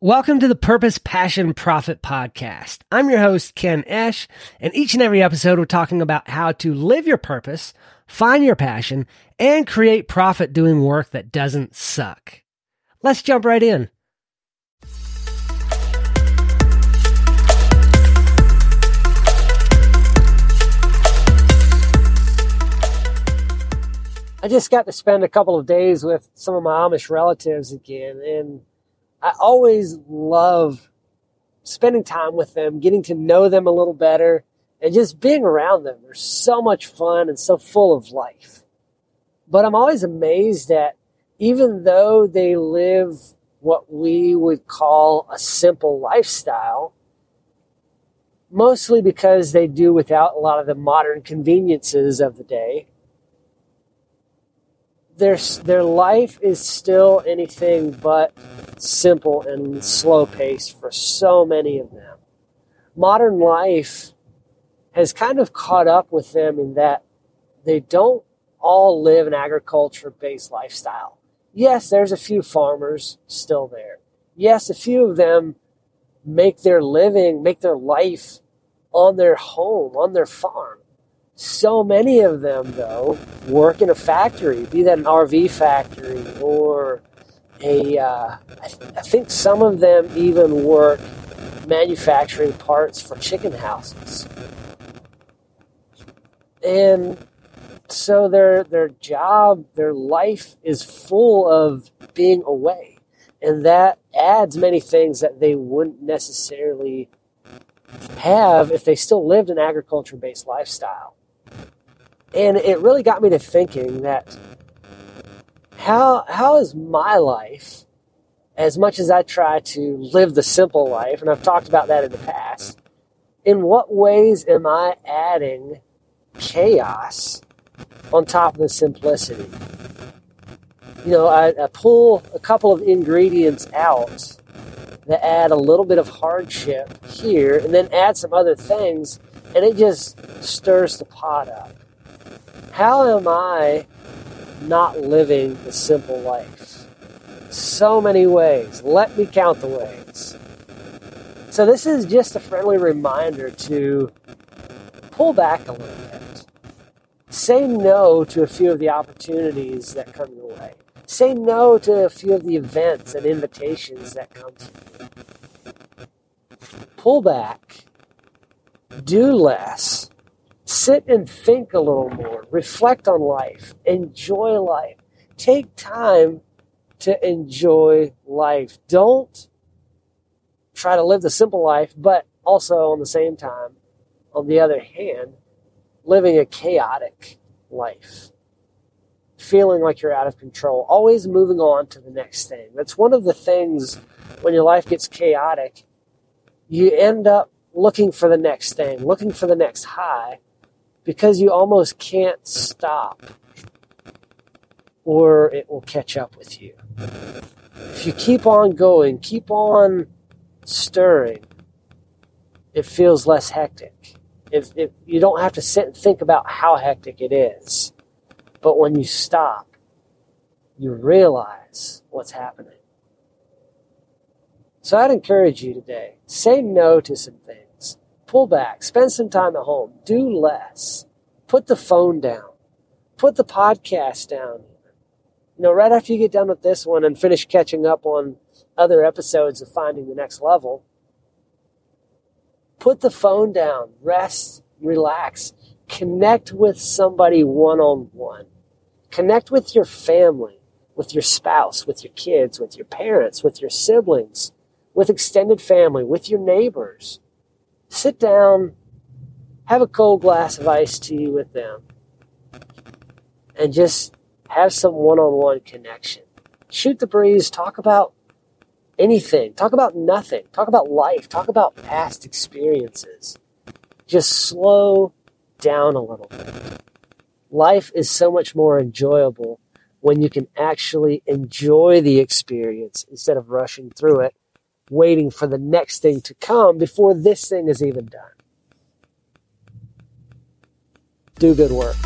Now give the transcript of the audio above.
Welcome to the Purpose, Passion, Profit podcast. I'm your host, Ken Esch, and each and every episode we're talking about how to live your purpose, find your passion, and create profit doing work that doesn't suck. Let's jump right in. I just got to spend a couple of days with some of my Amish relatives again, and I always love spending time with them, getting to know them a little better, and just being around them. They're so much fun and so full of life. But I'm always amazed that even though they live what we would call a simple lifestyle, mostly because they do without a lot of the modern conveniences of the day, their their life is still anything but simple and slow paced for so many of them. Modern life has kind of caught up with them in that they don't all live an agriculture based lifestyle. Yes, there's a few farmers still there. Yes, a few of them make their living, make their life on their home, on their farm. So many of them, though, work in a factory, be that an RV factory or a. Uh, I, th- I think some of them even work manufacturing parts for chicken houses. And so their their job, their life is full of being away. And that adds many things that they wouldn't necessarily have if they still lived an agriculture based lifestyle. And it really got me to thinking that how how is my life, as much as I try to live the simple life, and I've talked about that in the past, in what ways am I adding chaos on top of the simplicity? You know, I, I pull a couple of ingredients out that add a little bit of hardship here, and then add some other things, and it just stirs the pot up. How am I not living the simple life? So many ways. Let me count the ways. So, this is just a friendly reminder to pull back a little bit. Say no to a few of the opportunities that come your way. Say no to a few of the events and invitations that come to you. Pull back. Do less sit and think a little more, reflect on life, enjoy life. Take time to enjoy life. Don't try to live the simple life, but also on the same time, on the other hand, living a chaotic life. Feeling like you're out of control, always moving on to the next thing. That's one of the things when your life gets chaotic, you end up looking for the next thing, looking for the next high, because you almost can't stop or it will catch up with you. If you keep on going, keep on stirring, it feels less hectic. If, if you don't have to sit and think about how hectic it is, but when you stop, you realize what's happening. So I'd encourage you today say no to some things pull back, spend some time at home, do less, put the phone down, put the podcast down. You know, right after you get done with this one and finish catching up on other episodes of Finding the Next Level, put the phone down, rest, relax, connect with somebody one on one, connect with your family, with your spouse, with your kids, with your parents, with your siblings, with extended family, with your neighbors sit down, have a cold glass of iced tea with them, and just have some one on one connection. Shoot the breeze, talk about anything, talk about nothing, talk about life, talk about past experiences. Just slow down a little bit. Life is so much more enjoyable when you can actually enjoy the experience instead of rushing through it waiting for the next thing to come before this thing is even done. Do good work.